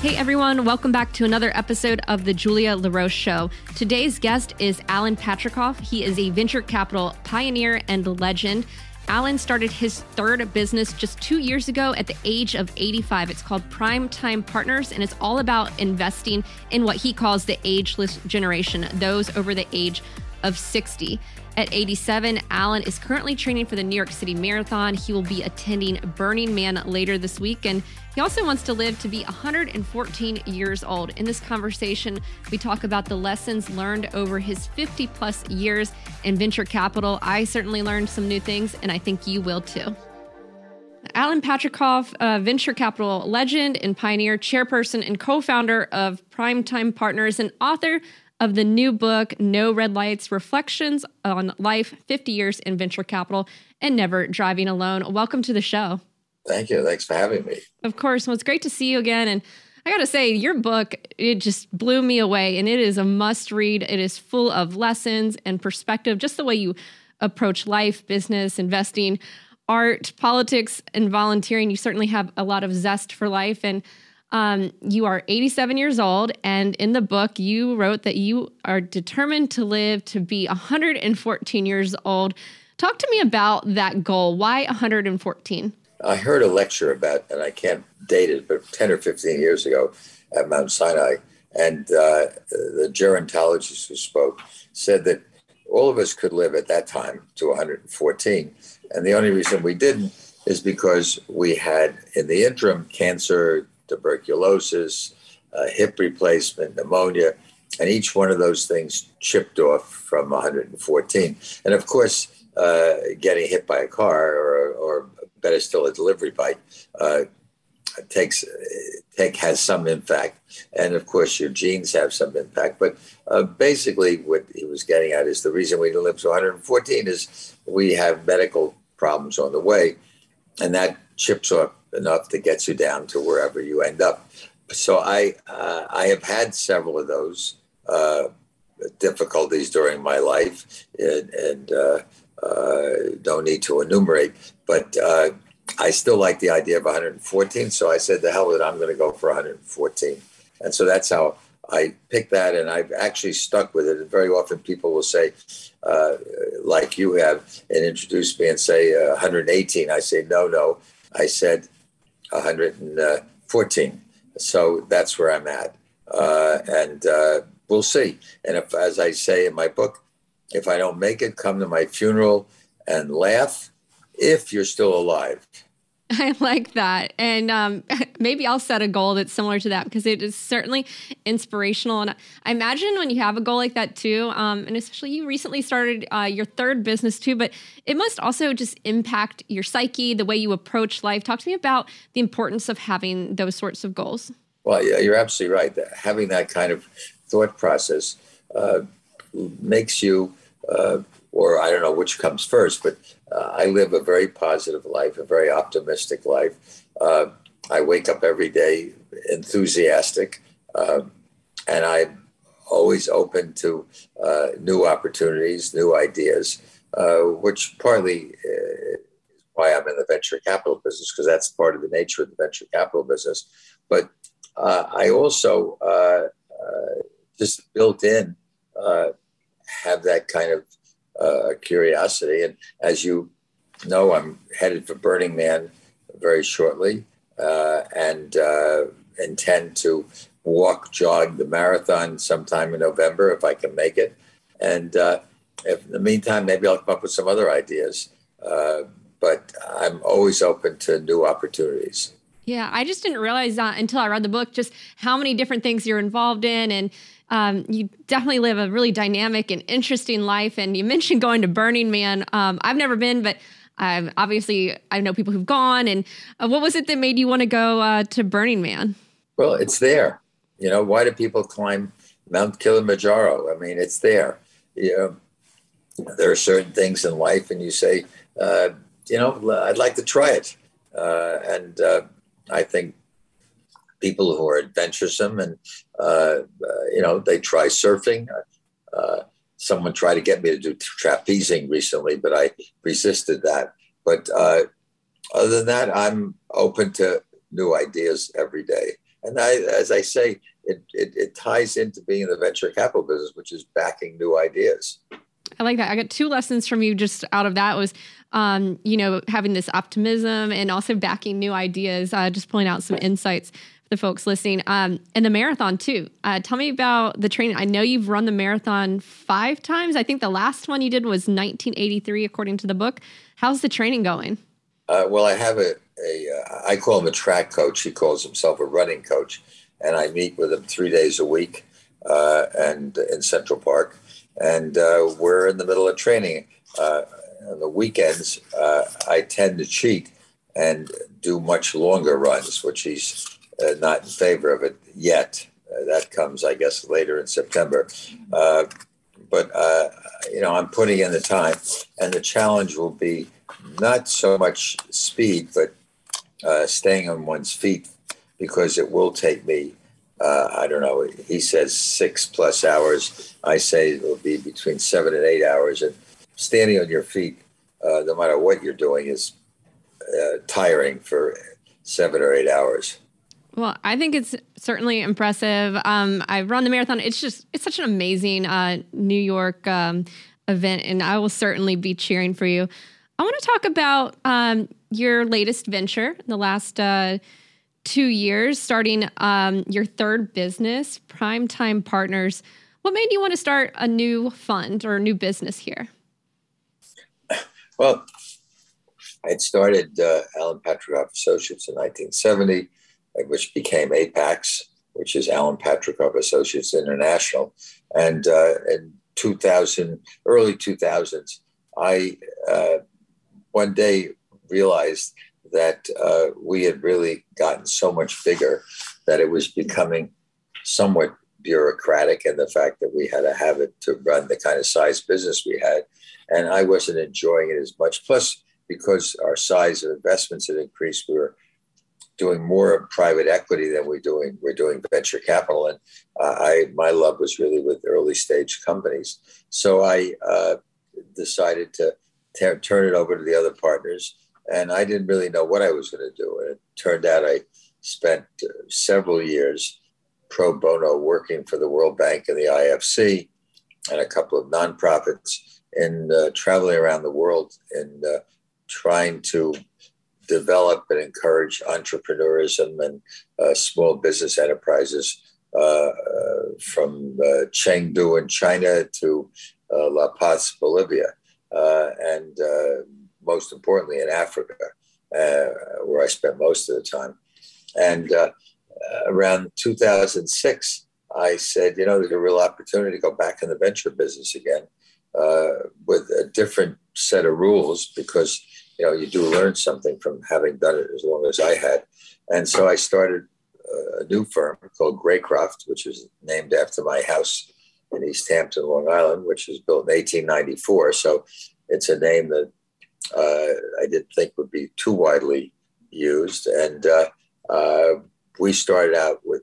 Hey everyone, welcome back to another episode of the Julia La Roche Show. Today's guest is Alan Patricof. He is a venture capital pioneer and legend. Alan started his third business just two years ago at the age of 85. It's called Primetime Partners, and it's all about investing in what he calls the ageless generation, those over the age of 60. At 87, Alan is currently training for the New York City Marathon. He will be attending Burning Man later this week, and he also wants to live to be 114 years old. In this conversation, we talk about the lessons learned over his 50 plus years in venture capital. I certainly learned some new things, and I think you will too. Alan Patricof, a venture capital legend and pioneer, chairperson and co founder of Primetime Partners, and author of the new book, No Red Lights Reflections on Life 50 Years in Venture Capital and Never Driving Alone. Welcome to the show. Thank you. Thanks for having me. Of course. Well, it's great to see you again. And I got to say, your book, it just blew me away. And it is a must read. It is full of lessons and perspective, just the way you approach life, business, investing, art, politics, and volunteering. You certainly have a lot of zest for life. And um, you are 87 years old, and in the book, you wrote that you are determined to live to be 114 years old. Talk to me about that goal. Why 114? I heard a lecture about, and I can't date it, but 10 or 15 years ago at Mount Sinai. And uh, the gerontologist who spoke said that all of us could live at that time to 114. And the only reason we didn't is because we had, in the interim, cancer, tuberculosis, uh, hip replacement, pneumonia, and each one of those things chipped off from 114. And of course, uh, getting hit by a car or, or better still, a delivery bike uh, takes take has some impact, and of course, your genes have some impact. But uh, basically, what he was getting at is the reason we live to 114 is we have medical problems on the way, and that chips off enough to get you down to wherever you end up. So I uh, I have had several of those uh, difficulties during my life, and, and uh, uh don't need to enumerate. But uh, I still like the idea of 114. So I said, "The hell with it! I'm going to go for 114." And so that's how I picked that, and I've actually stuck with it. And very often people will say, uh, like you have, and introduce me and say 118. I say, "No, no." I said 114. So that's where I'm at. Uh, and uh, we'll see. And if, as I say in my book, if I don't make it, come to my funeral and laugh if you're still alive. I like that. And um, maybe I'll set a goal that's similar to that because it is certainly inspirational. And I imagine when you have a goal like that too, um, and especially you recently started uh, your third business too, but it must also just impact your psyche, the way you approach life. Talk to me about the importance of having those sorts of goals. Well, yeah, you're absolutely right. Having that kind of thought process uh, makes you, uh, or I don't know which comes first, but uh, I live a very positive life, a very optimistic life. Uh, I wake up every day enthusiastic, um, and I'm always open to uh, new opportunities, new ideas, uh, which partly uh, is why I'm in the venture capital business, because that's part of the nature of the venture capital business. But uh, I also just built in have that kind of uh, curiosity. And as you know, I'm headed for Burning Man very shortly uh, and uh, intend to walk, jog the marathon sometime in November if I can make it. And uh, if in the meantime, maybe I'll come up with some other ideas. Uh, but I'm always open to new opportunities. Yeah, I just didn't realize that until I read the book, just how many different things you're involved in. And um, you definitely live a really dynamic and interesting life. And you mentioned going to Burning Man. Um, I've never been, but um, obviously I know people who've gone. And uh, what was it that made you want to go uh, to Burning Man? Well, it's there. You know, why do people climb Mount Kilimanjaro? I mean, it's there. You know, there are certain things in life, and you say, uh, you know, I'd like to try it. Uh, and uh, I think people who are adventuresome and uh, uh, you know they try surfing. Uh, someone tried to get me to do trapezing recently, but I resisted that. But uh, other than that, I'm open to new ideas every day. And I, as I say, it, it, it ties into being in the venture capital business, which is backing new ideas. I like that. I got two lessons from you just out of that was, um, you know, having this optimism and also backing new ideas. Uh, just pulling out some insights the folks listening. Um, and the marathon too. Uh, tell me about the training. I know you've run the marathon five times. I think the last one you did was 1983, according to the book. How's the training going? Uh, well, I have a, a uh, I call him a track coach. He calls himself a running coach, and I meet with him three days a week, uh, and in Central Park, and uh, we're in the middle of training. Uh, on the weekends, uh, I tend to cheat and do much longer runs, which he's not in favor of it yet. that comes, I guess, later in September but uh, you know I'm putting in the time, and the challenge will be not so much speed, but uh, staying on one's feet because it will take me. Uh, I don't know. He says six plus hours. I say it will be between seven and eight hours. And standing on your feet, uh, no matter what you're doing, is uh, tiring for seven or eight hours. Well, I think it's certainly impressive. Um, I run the marathon. It's just it's such an amazing uh, New York um, event, and I will certainly be cheering for you. I want to talk about um, your latest venture in the last uh, two years, starting um, your third business, Primetime Partners. What made you want to start a new fund or a new business here? Well, I had started uh, Alan Patricof Associates in 1970 which became Apax, which is Alan Patricof Associates International. And uh, in 2000, early 2000s, I uh, one day realized that uh, we had really gotten so much bigger that it was becoming somewhat bureaucratic and the fact that we had a habit to run the kind of size business we had. And I wasn't enjoying it as much. Plus, because our size of investments had increased, we were doing more of private equity than we're doing we're doing venture capital. And uh, i my love was really with early stage companies. So i uh, decided to t- turn it over to the other partners. And i didn't really know what i was going to do. And it turned out i spent uh, several years pro bono working for the world bank and the ifc and a couple of nonprofits in uh, traveling around the world and uh, trying to develop and encourage entrepreneurism and uh, small business enterprises uh, uh from uh, Chengdu in China to uh, La Paz, Bolivia, and most importantly in Africa, where I spent most of the time. And around 2006, I said, you know, there's a real opportunity to go back in the venture business again with a different set of rules because you know, you do learn something from having done it as long as I had. And so I started a new firm called Greycroft, which is named after my house in East Hampton, Long Island, which was built in 1894. So it's a name that uh, I didn't think would be too widely used. And uh, uh, we started out with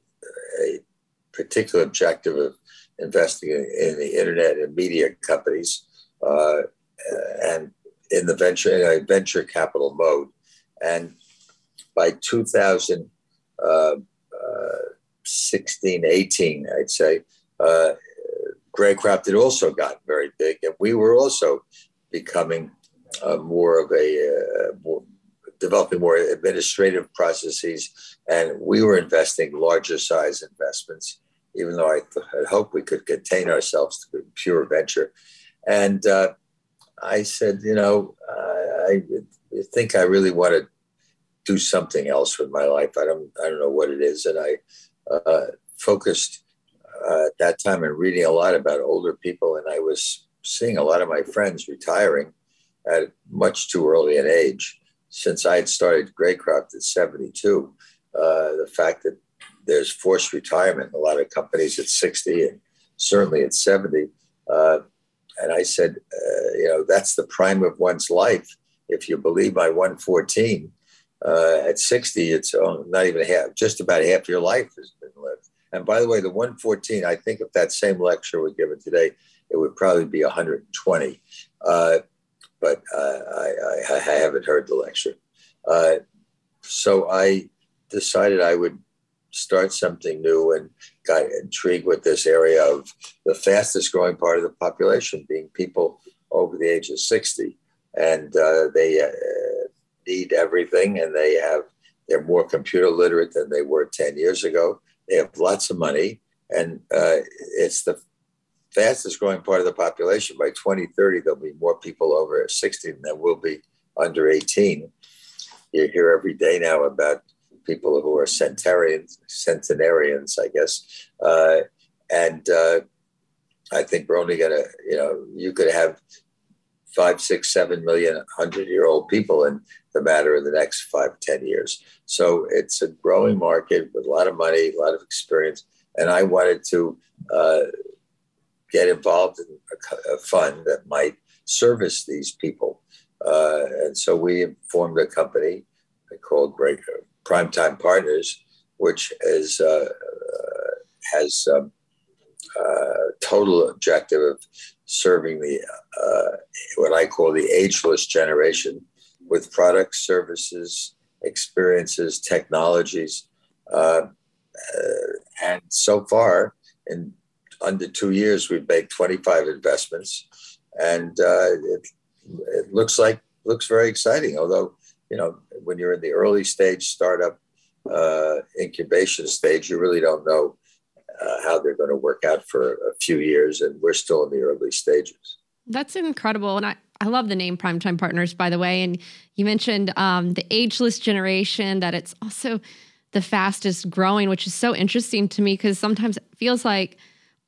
a particular objective of investing in, in the internet and media companies. Uh, and in the venture in a venture capital mode. And by 2016, uh, uh, 18, I'd say, uh, had also gotten very big, and we were also becoming uh, more of a uh, more, developing more administrative processes, and we were investing larger size investments. Even though I th- had hoped we could contain ourselves to pure venture, and uh, I said, you know, uh, I think I really want to do something else with my life. I don't, I don't know what it is, and I uh, focused uh, at that time in reading a lot about older people, and I was seeing a lot of my friends retiring at much too early an age. Since I had started Greycroft at 72, uh, the fact that there's forced retirement in a lot of companies at 60 and certainly at 70 uh, and I said, uh, you know, that's the prime of one's life. If you believe my 114, uh, at 60, it's not even half, just about half your life has been lived. And by the way, the 114, I think if that same lecture were given today, it would probably be 120. Uh, but uh, I, I, I, haven't heard the lecture. Uh, so I decided I would start something new and got intrigued with this area of the fastest growing part of the population being people over the age of 60. And uh, they uh, need everything and they have, they're more computer literate than they were 10 years ago. They have lots of money and uh, it's the fastest growing part of the population. By 2030, there'll be more people over 60 than there will be under 18. You hear every day now about people who are centenarians, centenarians, I guess. Uh, and uh, I think we're only going to, you know, you could have five, six, seven million hundred year old people in the matter of the next five, ten years. So it's a growing market with a lot of money, a lot of experience. And I wanted to uh, get involved in a, a, fund that might service these people. Uh, and so we formed a company called Breaker Primetime Partners, which is uh, uh, has um, uh, total objective of serving the uh, what I call the ageless generation with products, services, experiences, technologies, and so far in under two years we've made 25 investments, and it, it looks like looks very exciting. Although you know, when you're in the early stage startup uh, incubation stage, you really don't know uh, how they're going to work out for a few years, and we're still in the early stages. That's incredible, and I. I love the name Primetime Partners, by the way. And you mentioned um, the ageless generation, that it's also the fastest growing, which is so interesting to me because sometimes it feels like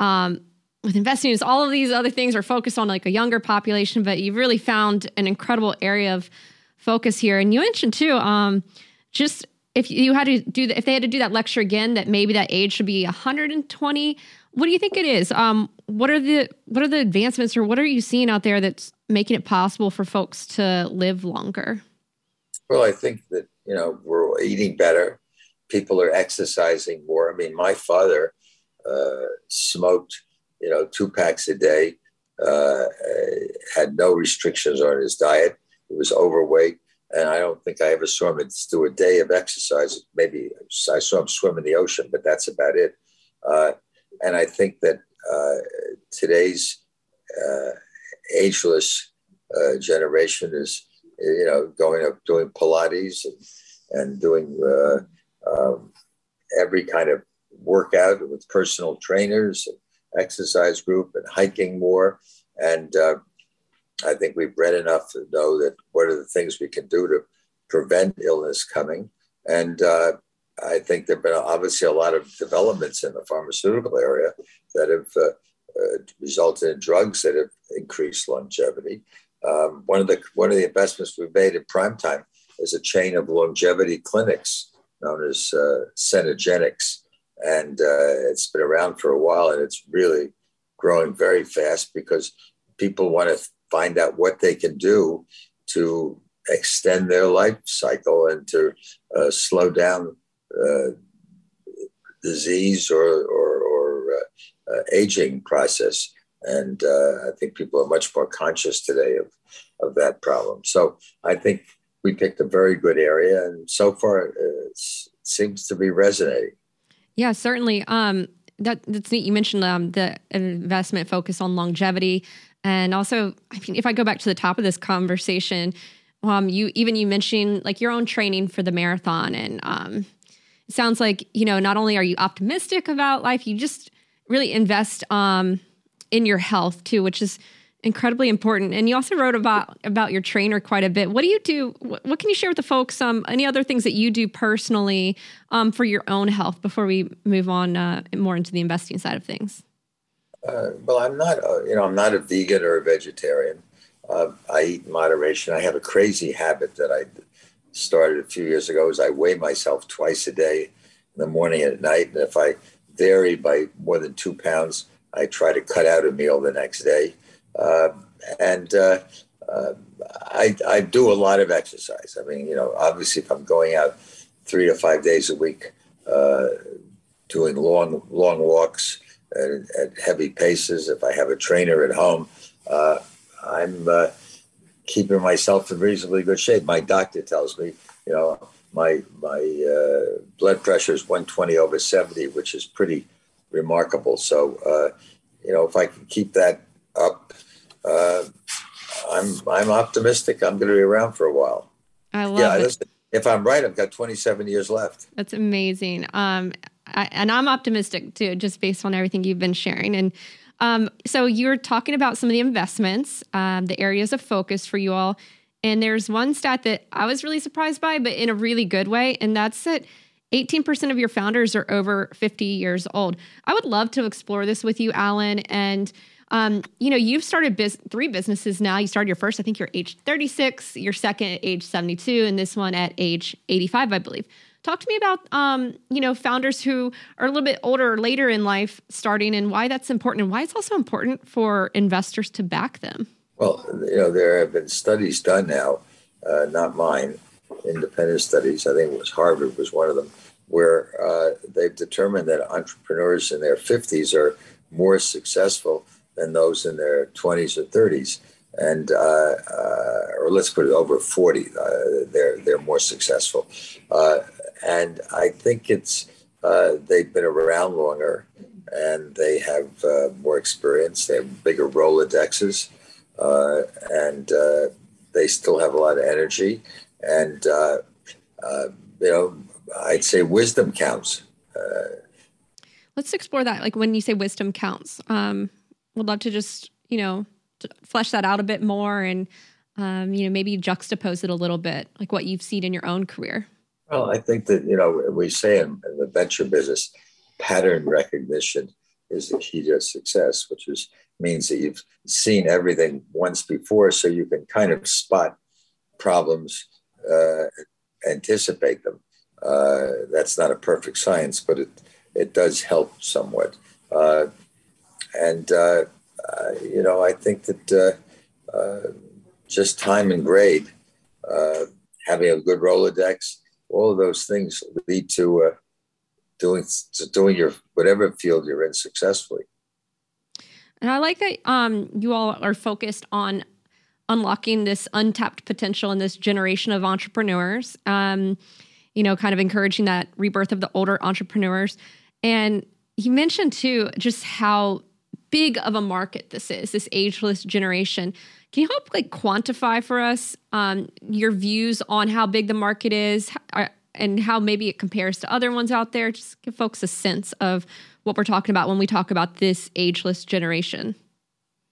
um, with investing is all of these other things are focused on like a younger population, but you've really found an incredible area of focus here. And you mentioned too, um, just if you had to do that, if they had to do that lecture again, that maybe that age should be 120. What do you think it is? Um, what are the what are the advancements, or what are you seeing out there that's making it possible for folks to live longer? Well, I think that you know we're eating better. People are exercising more. I mean, my father uh, smoked, you know, two packs a day. Uh, had no restrictions on his diet he was overweight, and I don't think I ever saw him do a day of exercise. Maybe I saw him swim in the ocean, but that's about it. Uh, and I think that uh, today's uh, ageless uh, generation is, you know, going up doing Pilates and, and doing uh, um, every kind of workout with personal trainers and exercise group and hiking more. And uh, I think we've read enough to know that what are the things we can do to prevent illness coming. And uh, I think there have been obviously a lot of developments in the pharmaceutical area that have uh, uh, resulted in drugs that have increased longevity. Um, one of the one of the investments we've made in Primetime is a chain of longevity clinics known as uh, Cenegenics, and uh, it's been around for a while, and it's really growing very fast because people want to find out what they can do to extend their life cycle and to uh, slow down uh, disease or, or, or uh, uh aging process. And uh, I think people are much more conscious today of, of that problem. So I think we picked a very good area, and so far uh, it seems to be resonating. Yeah, certainly. Um, that, that's neat. You mentioned um, the investment focus on longevity. And also, I mean, if I go back to the top of this conversation, um, you even you mentioned like your own training for the marathon, and um, it sounds like you know not only are you optimistic about life, you just really invest um, in your health too, which is incredibly important. And you also wrote about about your trainer quite a bit. What do you do? What, what can you share with the folks? Um, any other things that you do personally um, for your own health before we move on uh, more into the investing side of things? Uh, well, I'm not, a, you know, I'm not a vegan or a vegetarian. Uh, I eat in moderation. I have a crazy habit that I started a few years ago. Is I weigh myself twice a day, in the morning and at night. And if I vary by more than two pounds, I try to cut out a meal the next day. Uh, and uh, uh, I, I do a lot of exercise. I mean, you know, obviously, if I'm going out three to five days a week, uh, doing long long walks at, at, heavy paces. If I have a trainer at home, uh, I'm uh, keeping myself in reasonably good shape. My doctor tells me, you know, my my uh, blood pressure is 120 over 70, which is pretty remarkable. So, uh, you know, if I can keep that up, uh, I'm I'm optimistic. I'm going to be around for a while. I love yeah, it. If I'm right, I've got 27 years left. That's amazing. Um, I, and I'm optimistic too, just based on everything you've been sharing. And um, so you're talking about some of the investments, um, the areas of focus for you all. And there's one stat that I was really surprised by, but in a really good way. And that's that 18% of your founders are over 50 years old. I would love to explore this with you, Alan. And, um, you know, you've started biz- three businesses now. You started your first, I think you're age 36, your second at age 72, and this one at age 85, I believe. Talk to me about, um, you know, founders who are a little bit older or later in life starting and why that's important and why it's also important for investors to back them. Well, you know, there have been studies done now, uh, not mine, independent studies. I think it was Harvard was one of them, where uh, they've determined that entrepreneurs in their 50s are more successful than those in their 20s or 30s. And, uh, uh, or let's put it over 40, uh, they're, they're more successful. Uh, and I think it's, they've been around longer and they have more experience, they have bigger Rolodexes uh, and uh, they still have a lot of energy. And uh, uh you know, I'd say wisdom counts. Uh, Let's explore that. Like when you say wisdom counts, um, would love to just you know flesh that out a bit more and um, you know maybe juxtapose it a little bit, like what you've seen in your own career. Well, I think that you know we say in, in the venture business, pattern recognition is the key to success, which is means that you've seen everything once before, so you can kind of spot problems, uh, anticipate them. Uh, that's not a perfect science, but it it does help somewhat. Uh, and uh, uh, you know, I think that uh, just time and grade, having a good Rolodex, all of those things lead to doing to doing your whatever field you're in successfully. And I like that um, you all are focused on unlocking this untapped potential in this generation of entrepreneurs. Um, you know, kind of encouraging that rebirth of the older entrepreneurs. And you mentioned too just how big of a market this is, this ageless generation. Can you help like quantify for us um, your views on how big the market is uh, and how maybe it compares to other ones out there? Just give folks a sense of what we're talking about when we talk about this ageless generation?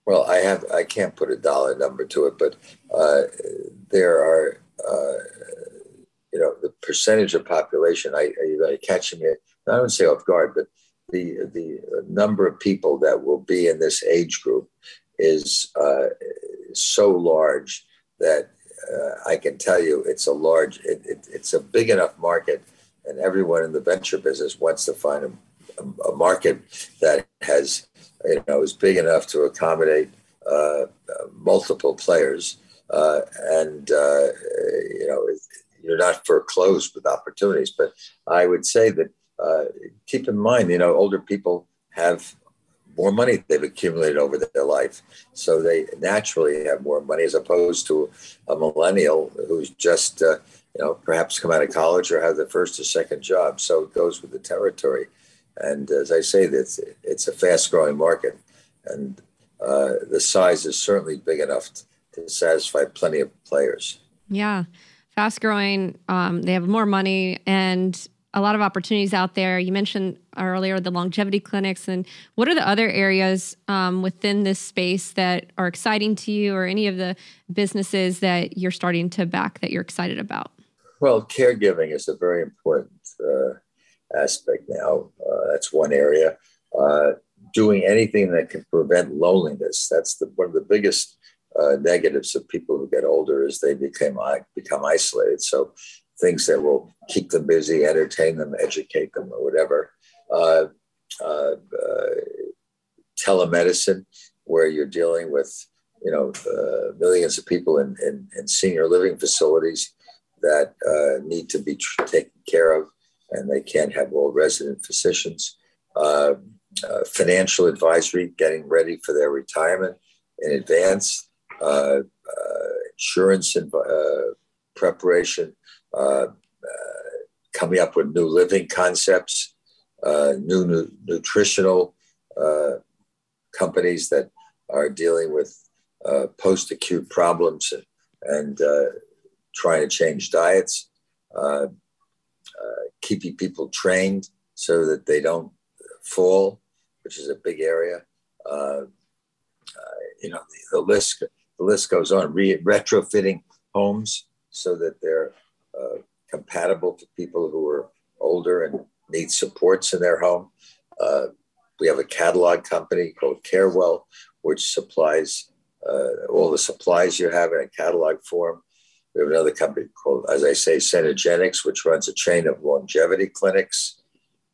Well, I have I can't put a dollar number to it, but uh, there are uh, you know the percentage of population. I you are catching me. I don't say off guard, but the the number of people that will be in this age group is uh, so large that uh, I can tell you it's a large. It, it, it's a big enough market, and everyone in the venture business wants to find a a market that has, you know, is big enough to accommodate uh, multiple players, uh, and uh, you know, you're not foreclosed with opportunities. But I would say that uh, keep in mind, you know, older people have more money they've accumulated over their life. So they naturally have more money as opposed to a millennial who's just, uh, you know, perhaps come out of college or have the first or second job. So it goes with the territory. And as I say, it's, it's a fast growing market. And uh, the size is certainly big enough to satisfy plenty of players. Yeah. Fast growing. Um, they have more money and a lot of opportunities out there. You mentioned earlier the longevity clinics. And what are the other areas um, within this space that are exciting to you or any of the businesses that you're starting to back that you're excited about? Well, caregiving is a very important uh, aspect now. Uh, that's one area. Uh, doing anything that can prevent loneliness. That's one of the biggest uh, negatives of people who get older is they become become isolated. So things that will keep them busy, entertain them, educate them, or whatever. Uh, uh, uh, telemedicine, where you're dealing with you know millions of people in, in, in, senior living facilities that need to be tr- taken care of and they can't have all resident physicians. Uh, uh, financial advisory, getting ready for their retirement in advance, uh, uh insurance and uh, preparation, uh, coming up with new living concepts, uh, new, new, nutritional uh, companies that are dealing with uh, post acute problems and, uh, trying to change diets, uh, keeping people trained so that they don't fall, which is a big area. you know, the, the, list the list goes on. Re- retrofitting homes so that they're uh, compatible to people who are older and need supports in their home. Uh, we have a catalog company called Carewell, which supplies uh, all the supplies you have in a catalog form. We have another company called, as I say, Cenegenics, which runs a chain of longevity clinics.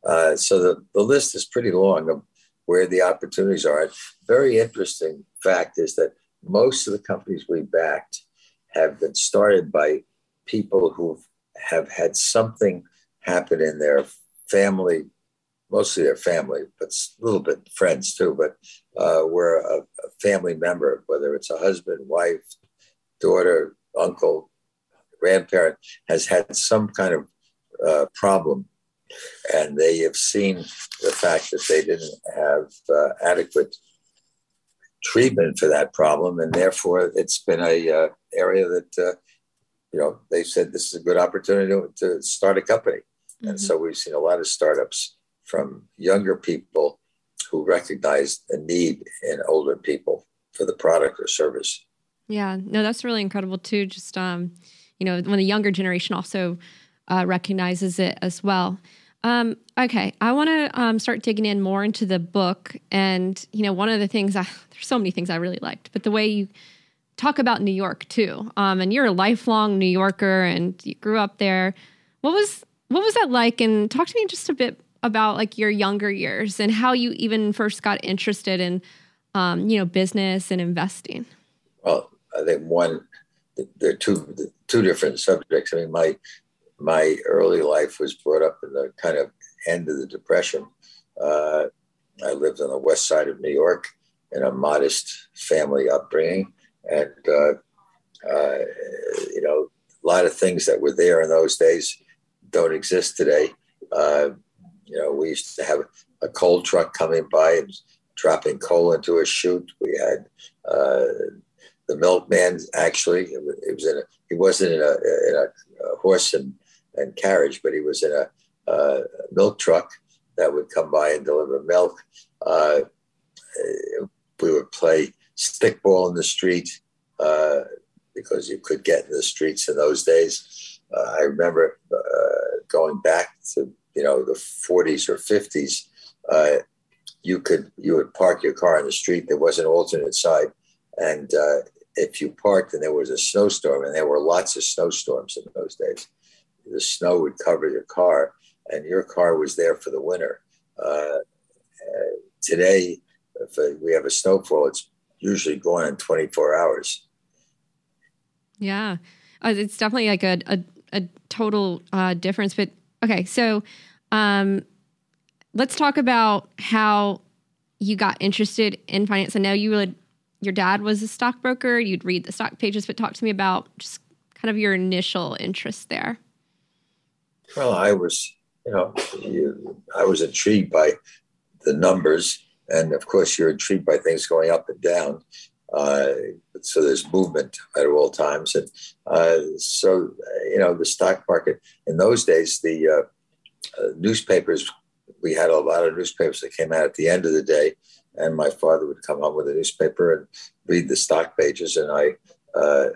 Uh, so the, the list is pretty long of where the opportunities are. Very interesting fact is that most of the companies we backed have been started by people who have had something happen in their family, mostly their family, but a little bit friends too, but uh, where a, a family member, whether it's a husband, wife, daughter, uncle, grandparent, has had some kind of uh, problem. And they have seen the fact that they didn't have uh, adequate treatment for that problem, and therefore it's been a uh, area that uh, you know they said this is a good opportunity to, to start a company, mm-hmm. and so we've seen a lot of startups from younger people who recognize a need in older people for the product or service. Yeah, no, that's really incredible too. Just um, you know, when the younger generation also uh, recognizes it as well. Um, okay, I want to um, start digging in more into the book, and you know, one of the things I there's so many things I really liked, but the way you talk about New York too, um, and you're a lifelong New Yorker, and you grew up there. What was what was that like? And talk to me just a bit about like your younger years and how you even first got interested in, um, you know, business and investing. Well, I think one, there are two two different subjects. I mean, my my early life was brought up in the kind of end of the Depression. Uh, I lived on the west side of New York in a modest family upbringing. And, uh, uh, you know, a lot of things that were there in those days don't exist today. Uh, you know, we used to have a coal truck coming by and dropping coal into a chute. We had the milkman, actually, it was in a, he wasn't in a, in a, a horse and and carriage, but he was in a, a milk truck that would come by and deliver milk. Uh, we would play stickball in the street uh, because you could get in the streets in those days. Uh, I remember uh, going back to you know the 40s or 50s. Uh, you could you would park your car in the street. There was an alternate side, and uh, if you parked and there was a snowstorm, and there were lots of snowstorms in those days, the snow would cover your car, and your car was there for the winter. Uh, uh today, if we have a snowfall, it's usually gone in 24 hours. Yeah, uh, it's definitely like a a, a total uh, difference. But okay, so um, let's talk about how you got interested in finance. I know you would. Your dad was a stockbroker. You'd read the stock pages, but talk to me about just kind of your initial interest there. Well, I was, you know, I was intrigued by the numbers, and of course, you're intrigued by things going up and down. Uh, so there's movement at all times, and uh, so you know the stock market in those days, the uh, uh, newspapers. We had a lot of newspapers that came out at the end of the day, and my father would come home with a newspaper and read the stock pages, and I, uh,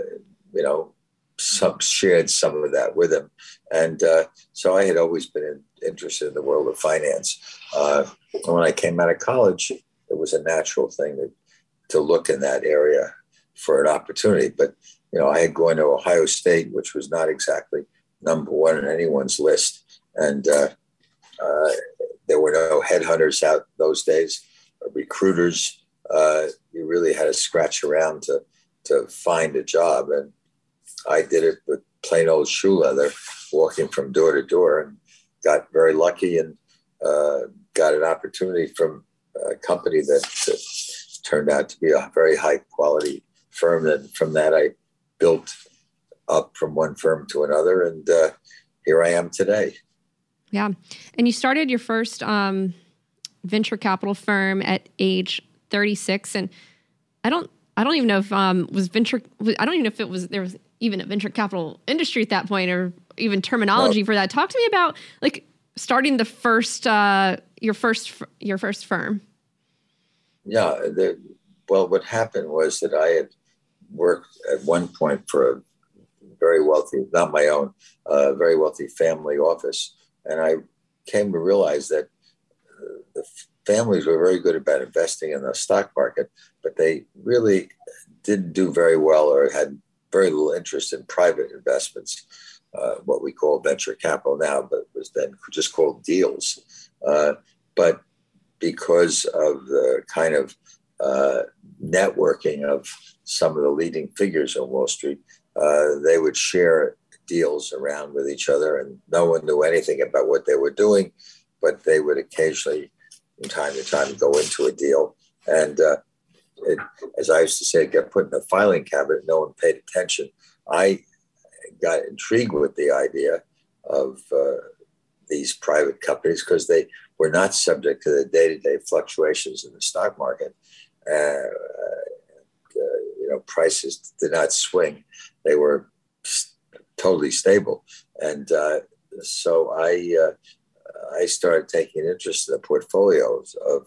you know, some shared some of that with him, and uh, so I had always been in, interested in the world of finance. Uh, when I came out of college, it was a natural thing to, to look in that area for an opportunity. But you know, I had gone to Ohio State, which was not exactly number one on anyone's list, and uh, uh there were no headhunters out those days, recruiters. Uh, you really had to scratch around to to find a job, and I did it with plain old shoe leather, walking from door to door, and got very lucky and uh, got an opportunity from a company that, turned out to be a very high quality firm. And from that, I built up from one firm to another, and uh, here I am today. Yeah. And you started your first um, venture capital firm at age 36. And I don't, I don't even know if um, was venture, I don't even know if it was, there was even a venture capital industry at that point or even terminology for that. Talk to me about like starting the first, uh, your first, your first firm. Yeah. The, well, what happened was that I had worked at one point for a very wealthy, not my own, uh, very wealthy family office. And I came to realize that uh, the families were very good about investing in the stock market, but they really didn't do very well or had very little interest in private investments, uh, what we call venture capital now, but was then just called deals. Uh, but because of the kind of uh, networking of some of the leading figures on Wall Street, uh, they would share deals around with each other, and no one knew anything about what they were doing, but they would occasionally, from time to time, go into a deal. And uh, it, as I used to say, it got put in the filing cabinet. No one paid attention. I got intrigued with the idea of uh, these private companies because they were not subject to the day-to-day fluctuations in the stock market. Uh, you know, prices did not swing; they were totally stable. And uh, so I uh, I started taking interest in the portfolios of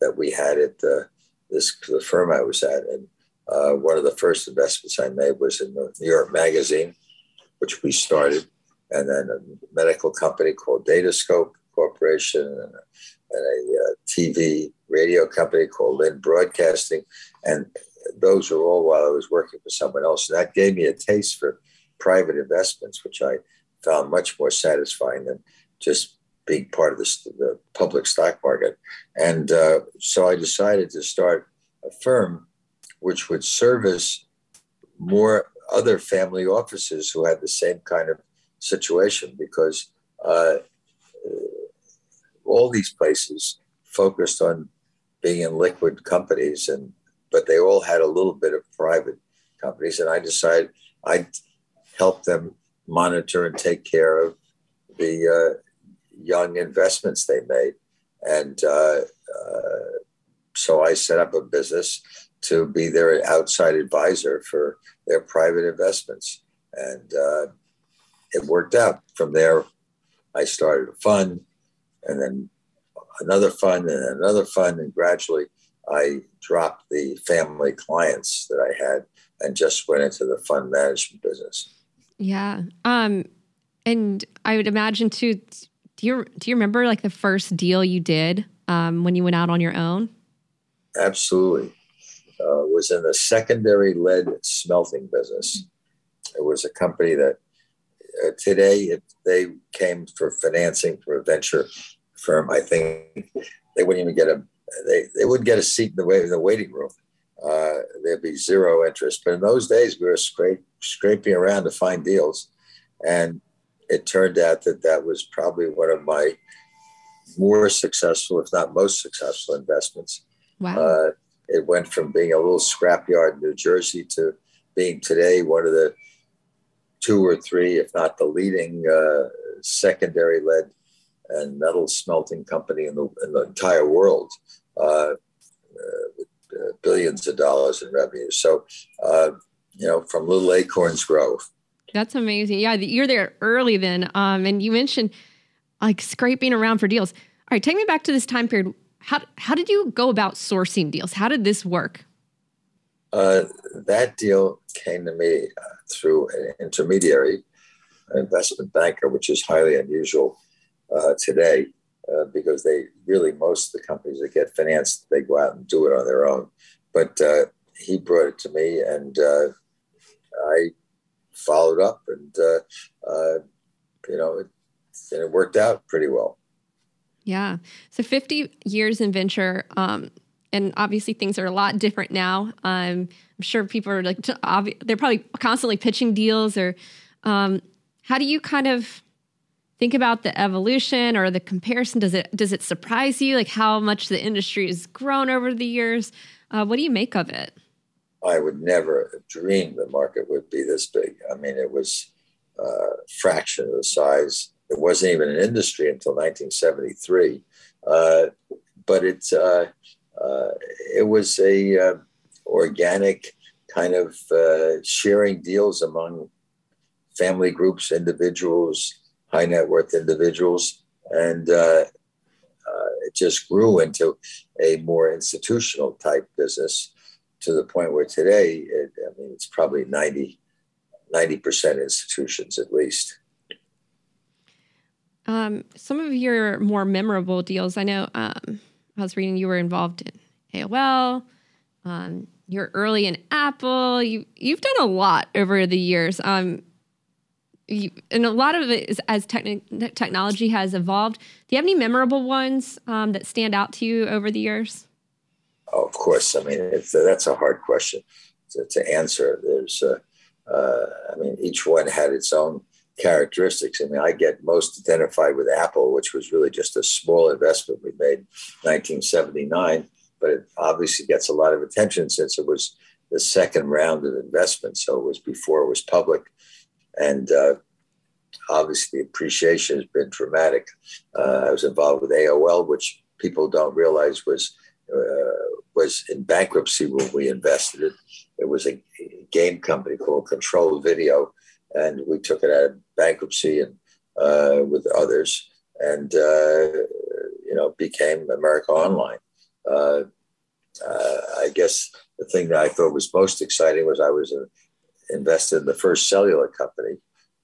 that we had at the this the firm I was at, and uh, one of the first investments I made was in the New York Magazine, which we started, and then a medical company called Datascope Corporation, and a, and a uh, TV radio company called LIN Broadcasting, and those were all while I was working for someone else, and that gave me a taste for private investments, which I found much more satisfying than just being part of the, the public stock market. And uh, so I decided to start a firm which would service more other family offices who had the same kind of situation because uh, all these places focused on being in liquid companies and but they all had a little bit of private companies and i decided i'd help them monitor and take care of the uh, young investments they made. And uh, uh, so I set up a business to be their outside advisor for their private investments. And uh, it worked out. From there, I started a fund and then another fund and another fund. And gradually, I dropped the family clients that I had and just went into the fund management business. Yeah. Um, and I would imagine too. Do you do you remember like the first deal you did um, when you went out on your own? Absolutely. Uh, was in the secondary lead smelting business. It was a company that uh, today it, they came for financing for a venture firm. I think they wouldn't even get a they, they wouldn't get a seat in the, way, in the waiting room uh, there'd be zero interest. But in those days, we were scrape, scraping around to find deals. And it turned out that that was probably one of my more successful, if not most successful investments. Wow. Uh, it went from being a little scrapyard in New Jersey to being today one of the two or three, if not the leading uh, secondary lead and metal smelting company in the, in the entire world. Uh, uh uh, billions of dollars in revenue. So, uh, you know, from little acorns grow. That's amazing. Yeah, you're there early then. Um, and you mentioned like scraping around for deals. All right, take me back to this time period. How how did you go about sourcing deals? How did this work? Uh, that deal came to me uh, through an intermediary, an investment banker, which is highly unusual uh, today. Uh, because they really most of the companies that get financed they go out and do it on their own. But uh, he brought it to me, and I followed up, and uh, uh, you know, it, and it worked out pretty well. Yeah. So 50 years in venture. Um, and obviously things are a lot different now. Um, I'm sure people are like, they're probably constantly pitching deals or um, how do you kind of think about the evolution or the comparison does it does it surprise you like how much the industry has grown over the years uh, what do you make of it i would never have dreamed the market would be this big i mean it was uh, a fraction of the size it wasn't even an industry until 1973. Uh, but it's uh, uh, it was a uh, organic kind of uh, sharing deals among family groups, individuals, high net worth individuals, and uh, it just grew into a more institutional type business to the point where today, it, I mean, it's probably 90 90% institutions at least. Um, some of your more memorable deals, I know um, I was reading you were involved in AOL. Um, you're early in Apple. You you've done a lot over the years. Um, you, and a lot of it is as techni- technology has evolved. Do you have any memorable ones um, that stand out to you over the years? Of course. I mean, that's a hard question to, to answer. There's, uh, uh, I mean, each one had its own characteristics. I mean, I get most identified with Apple, which was really just a small investment we made in 1979, but it obviously gets a lot of attention since it was the second round of investment. So it was before it was public. And uh, obviously, the appreciation has been dramatic. Uh, I was involved with AOL, which people don't realize was uh, was in bankruptcy when we invested it. It was a game company called Control Video, and we took it out of bankruptcy and uh, with others, and uh, you know became America Online. Uh, I guess the thing that I thought was most exciting was I was invested in the first cellular company,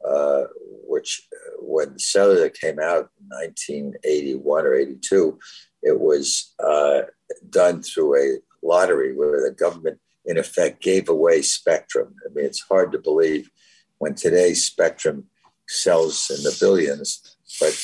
uh, which when cellular came out in 1981 or 82, it was uh, done through a lottery where the government, in effect, gave away spectrum. I mean, it's hard to believe when today's spectrum sells in the billions, but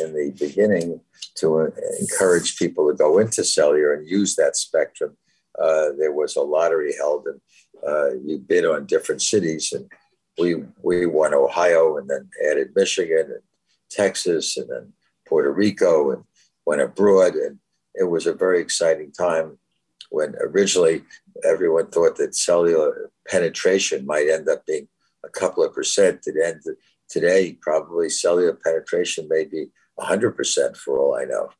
in the beginning, to encourage people to go into cellular and use that spectrum, uh, there was a lottery held, and uh, you bid on different cities, and we we won Ohio, and then added Michigan and Texas, and then Puerto Rico, and went abroad, and it was a very exciting time when originally everyone thought that cellular penetration might end up being a couple of percent. It ended today, probably cellular penetration may be 100% for all I know.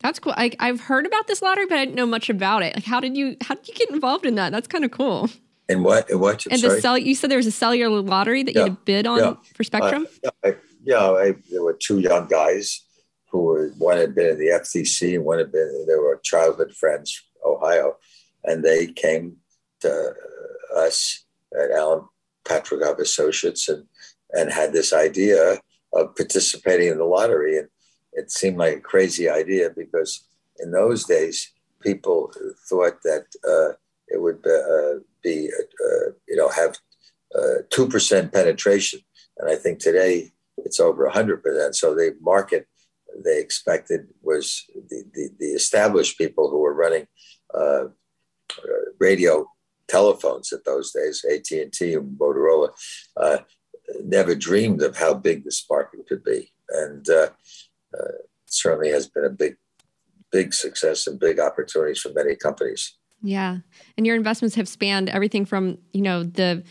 That's cool. I, have heard about this lottery, but I didn't know much about it. Like, how did you how did you get involved in that? That's kind of cool. And what? And what? and the cell. You said there was a cellular lottery that yeah, you had bid on yeah. for Spectrum. Uh, yeah, I, yeah I, there were two young guys who were one had been in the FTC and one had been they were childhood friends, Ohio, and they came to us at Alan Patricof Associates and and had this idea of participating in the lottery, and it seemed like a crazy idea because in those days people thought that uh, it would uh, be uh, you know have uh, two percent penetration, and I think today it's over hundred percent. So the market they expected was the, the, the established people who were running uh, radio telephones at those days, AT&T and Motorola, uh, never dreamed of how big this market could be. And uh, uh, certainly has been a big, big success and big opportunities for many companies. Yeah. And your investments have spanned everything from, you know, the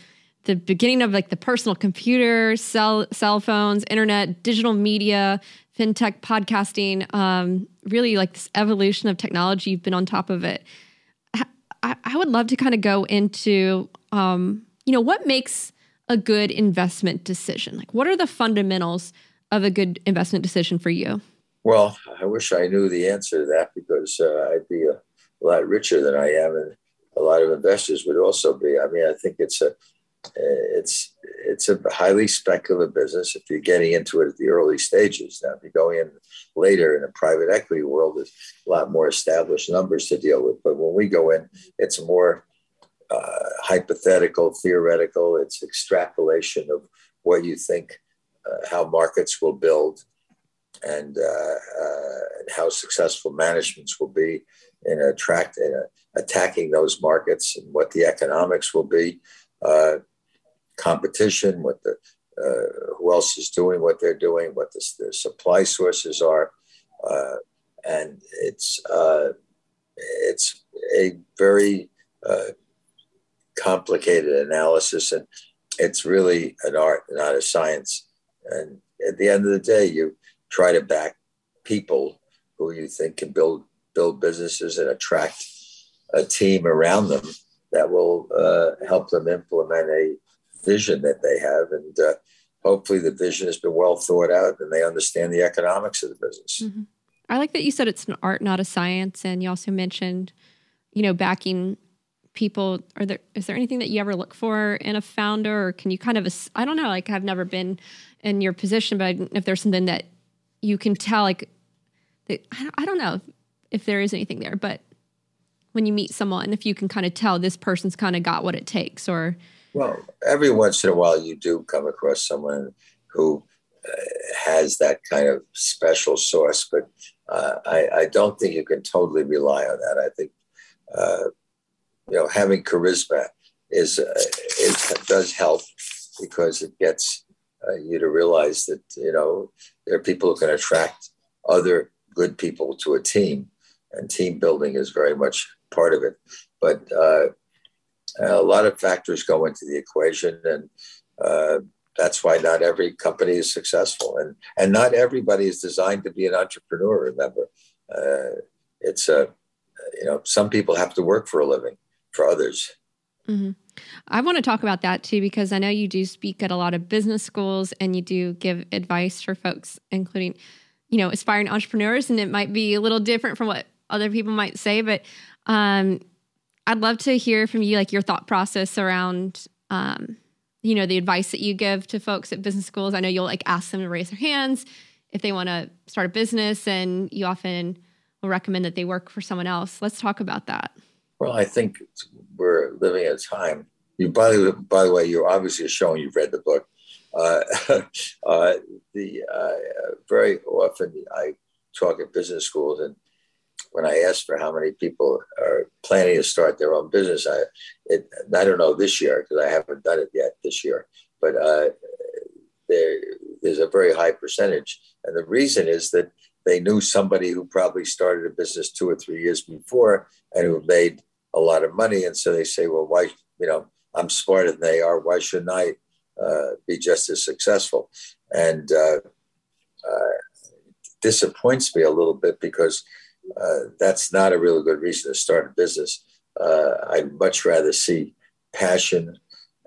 the beginning of like the personal computer, cell cell phones, internet, digital media, fintech, podcasting, um, really like this evolution of technology. You've been on top of it. I, I would love to kind of go into, um, you know, what makes a good investment decision? Like, what are the fundamentals of a good investment decision for you? Well, I wish I knew the answer to that because uh, I'd be a, a lot richer than I am, and a lot of investors would also be. I mean, I think it's a it's it's a highly speculative business if you're getting into it at the early stages. Now, if you go in later in a private equity world, there's a lot more established numbers to deal with. But when we go in, it's more uh, hypothetical, theoretical. It's extrapolation of what you think uh, how markets will build and, uh, uh and how successful managements will be in attract in attacking those markets and what the economics will be. Uh, competition, what the uh, who else is doing what they're doing, what the, the supply sources are, uh, and it's uh, it's a very uh, complicated analysis, and it's really an art, not a science. And at the end of the day, you try to back people who you think can build build businesses and attract a team around them that will uh, help them implement a vision that they have. And uh, hopefully, the vision has been well thought out and they understand the economics of the business. Mm-hmm. I like that you said it's an art, not a science. And you also mentioned, you know, backing people. Are there is there anything that you ever look for in a founder, or can you kind of I don't know, like I've never been in your position, but if there's something that you can tell, like I don't know if there is anything there, but when you meet someone, if you can kind of tell this person's kind of got what it takes, or well, every once in a while you do come across someone who uh, has that kind of special source, but uh, I, I, don't think you can totally rely on that. I think uh, you know having charisma is, uh, is does help because it gets uh, you to realize that you know there are people who can attract other good people to a team, and team building is very much part of it. But uh, a lot of factors go into the equation, and uh, that's why not every company is successful, and and not everybody is designed to be an entrepreneur. Remember, uh, it's a you know some people have to work for a living. For others, mm-hmm. I want to talk about that too because I know you do speak at a lot of business schools and you do give advice for folks, including you know aspiring entrepreneurs, and it might be a little different from what other people might say, but um, I'd love to hear from you, like your thought process around, um, you know, the advice that you give to folks at business schools. I know you'll like ask them to raise their hands if they want to start a business, and you often will recommend that they work for someone else. Let's talk about that. Well, I think we're living at a time. You, by the by the way, you're obviously showing you've read the book. Uh, uh, the uh, very often I talk at business schools, and when I asked for how many people are planning to start their own business, I it, I don't know this year because I haven't done it yet this year, but uh, there there's a very high percentage, and the reason is that they knew somebody who probably started a business two or three years before and who made a lot of money, and so they say, well, why you know I'm smarter than they are, why shouldn't I uh, be just as successful? And uh, uh disappoints me a little bit because that's not a really good reason to start a business. Uh, I'd much rather see passion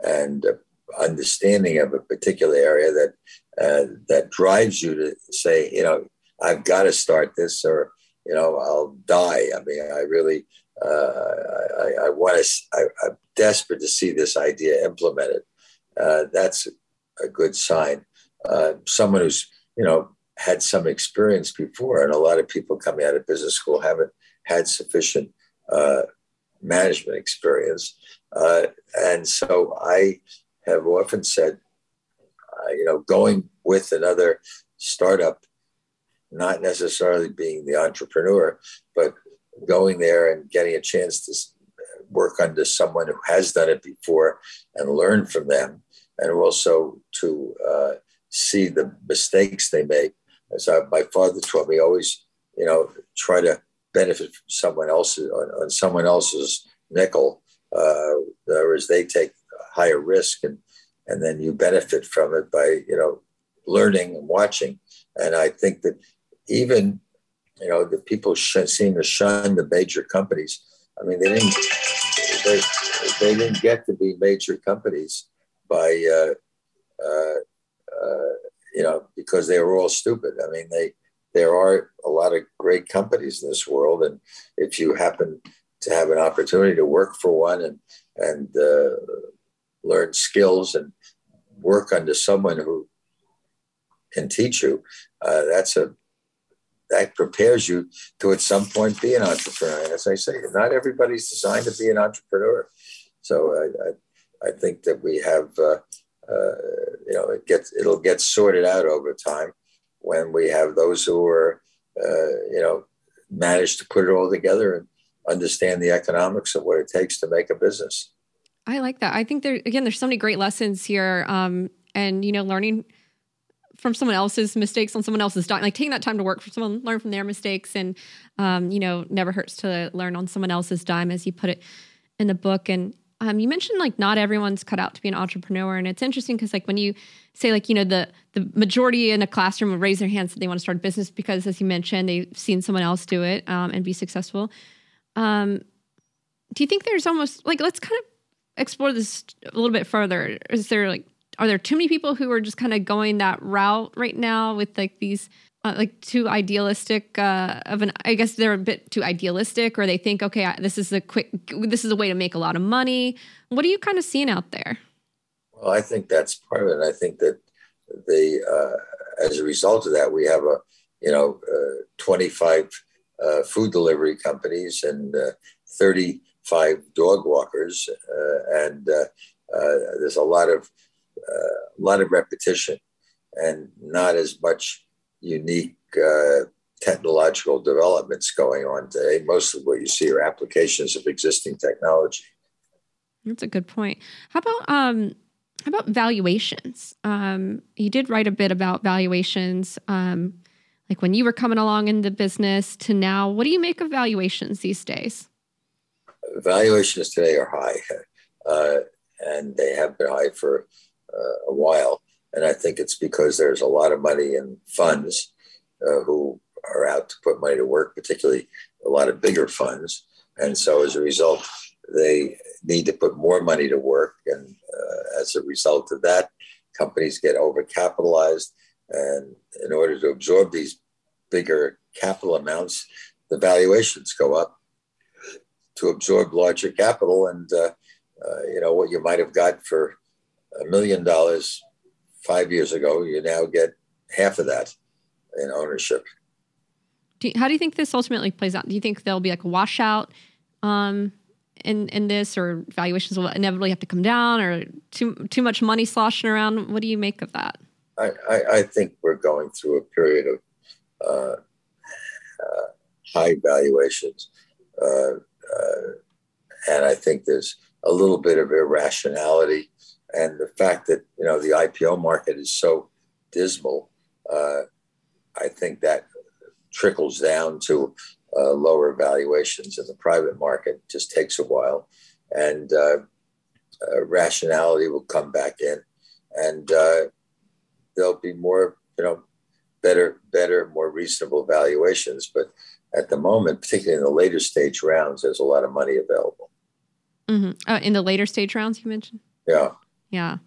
and uh, understanding of a particular area that uh, that drives you to say, you know, I've got to start this, or you know, I'll die. I mean, I really, uh, I, I want to. I, am desperate to see this idea implemented. that's a good sign. someone who's, you know, had some experience before, and a lot of people coming out of business school haven't had sufficient uh, management experience. Uh, and so I have often said, uh, you know, going with another startup, not necessarily being the entrepreneur, but going there and getting a chance to work under someone who has done it before and learn from them, and also to uh, see the mistakes they make as I, my father taught me, always, you know, try to benefit from someone else's on, on someone else's nickel. Uh, they take higher risk, and and then you benefit from it by you know learning and watching. And I think that even you know the people sh- seem to shun the major companies. I mean, they didn't they, they didn't get to be major companies by uh, uh, uh, you know, because they were all stupid. I mean, they there are a lot of great companies in this world, and if you happen to have an opportunity to work for one and and uh, learn skills and work under someone who can teach you, uh, that's a that prepares you to at some point be an entrepreneur. As I say, not everybody's designed to be an entrepreneur. So I, I, I think that we have uh, you know, it gets it'll get sorted out over time when we have those who are, uh, you know, manage to put it all together and understand the economics of what it takes to make a business. I like that. I think there again, there's so many great lessons here, um, and you know, learning from someone else's mistakes on someone else's dime, like taking that time to work for someone, learn from their mistakes, and um, you know, never hurts to learn on someone else's dime, as you put it in the book. And um, you mentioned like not everyone's cut out to be an entrepreneur, and it's interesting because like when you say like you know the the majority in a classroom would raise their hands that they want to start a business because as you mentioned they've seen someone else do it um, and be successful. Um, do you think there's almost like let's kind of explore this a little bit further? Is there like are there too many people who are just kind of going that route right now with like these uh, like too idealistic uh, of an i guess they're a bit too idealistic or they think okay this is a quick this is a way to make a lot of money. What are you kind of seeing out there? Well i think that's part of it. I think that the uh, as a result of that we have a you know uh, 25 uh, food delivery companies and uh, 35 dog walkers and there's a lot of a lot of repetition and not as much unique uh, technological developments going on today. Most of what you see are applications of existing technology. That's a good point. How about um, how about valuations? Um, you did write a bit about valuations, um, like when you were coming along in the business to now. What do you make of valuations these days? Valuations today are high, uh, and they have been high for uh, a while. And I think it's because there's a lot of money in funds uh, who are out to put money to work, particularly a lot of bigger funds. And so as a result, they need to put more money to work. And uh, as a result of that, companies get overcapitalized. And in order to absorb these bigger capital amounts, the valuations go up to absorb larger capital. And, uh, uh you know, what you might have got for a million dollars five years ago, you now get half of that in ownership. Do you, how do you think this ultimately plays out? Do you think there'll be like a washout um, in in this, or valuations will inevitably have to come down, or too too much money sloshing around? What do you make of that? I, I, I think we're going through a period of uh, uh, high valuations, uh, uh and I think there's a little bit of irrationality and the fact that you know the IPO market is so dismal, uh, I think that trickles down to uh, lower valuations in the private market. It just takes a while, and uh, uh rationality will come back in, and uh, there'll be more you know better better more reasonable valuations. But at the moment, particularly in the later stage rounds, there's a lot of money available. Mm-hmm. Uh, in the later stage rounds, you mentioned. Yeah. Yeah.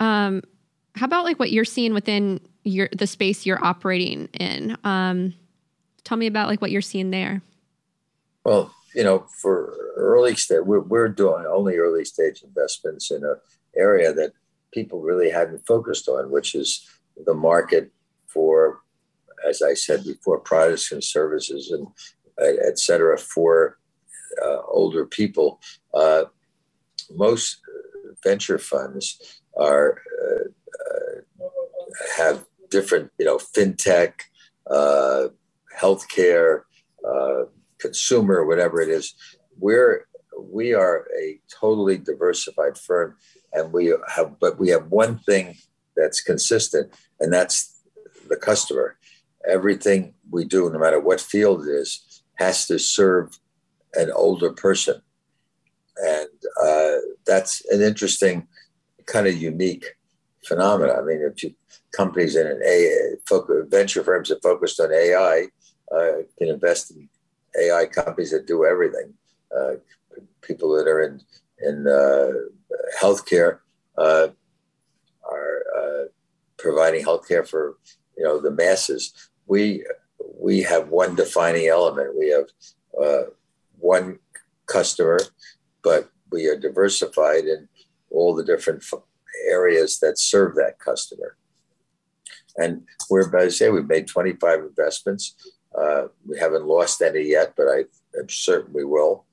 Um, how about like what you're seeing within your the space you're operating in? Um, tell me about like what you're seeing there. Well, you know, for early stage, we're, we're doing only early stage investments in an area that people really hadn't focused on, which is the market for, as I said before, products and services and et cetera for uh, older people. Uh, most venture funds are uh, uh, have different, you know, fintech, uh, healthcare, consumer, whatever it is. We're we are a totally diversified firm, and we have, but we have one thing that's consistent, and that's the customer. Everything we do, no matter what field it is, has to serve an older person and uh, that's an interesting kind of unique phenomenon. I mean, if you, companies in an A venture firms that focused on AI uh, can invest in AI companies that do everything. Uh, people that are in in uh, healthcare uh, are uh, providing healthcare for you know the masses. We we have one defining element. We have uh, one customer but we are diversified in all the different areas that serve that customer. And we're, as I say, we've made 25 investments. Uh, we haven't lost any yet, but I am certain we will.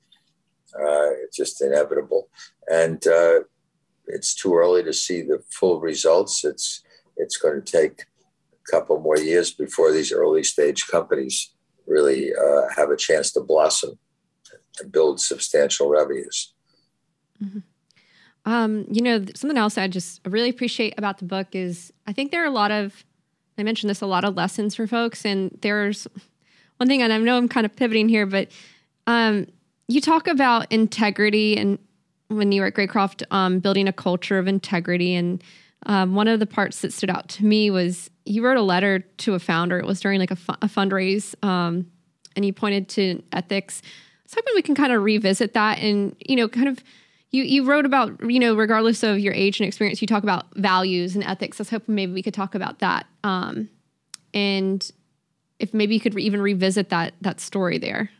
Uh, it's just inevitable. And uh, it's too early to see the full results. It's, it's going to take a couple more years before these early stage companies really uh, have a chance to blossom and build substantial revenues. Mm-hmm. Um, you know, something else I just really appreciate about the book is I think there are a lot of, I mentioned this, a lot of lessons for folks. And there's one thing, and I know I'm kind of pivoting here, but um, you talk about integrity and when you were at Greycroft, um, building a culture of integrity. And um, one of the parts that stood out to me was you wrote a letter to a founder. It was during like a, fu- a fundraise, um, and you pointed to ethics. So hoping we can kind of revisit that and you know kind of you you wrote about you know regardless of your age and experience, you talk about values and ethics. I was hoping maybe we could talk about that, um, and if maybe you could re- even revisit that that story there.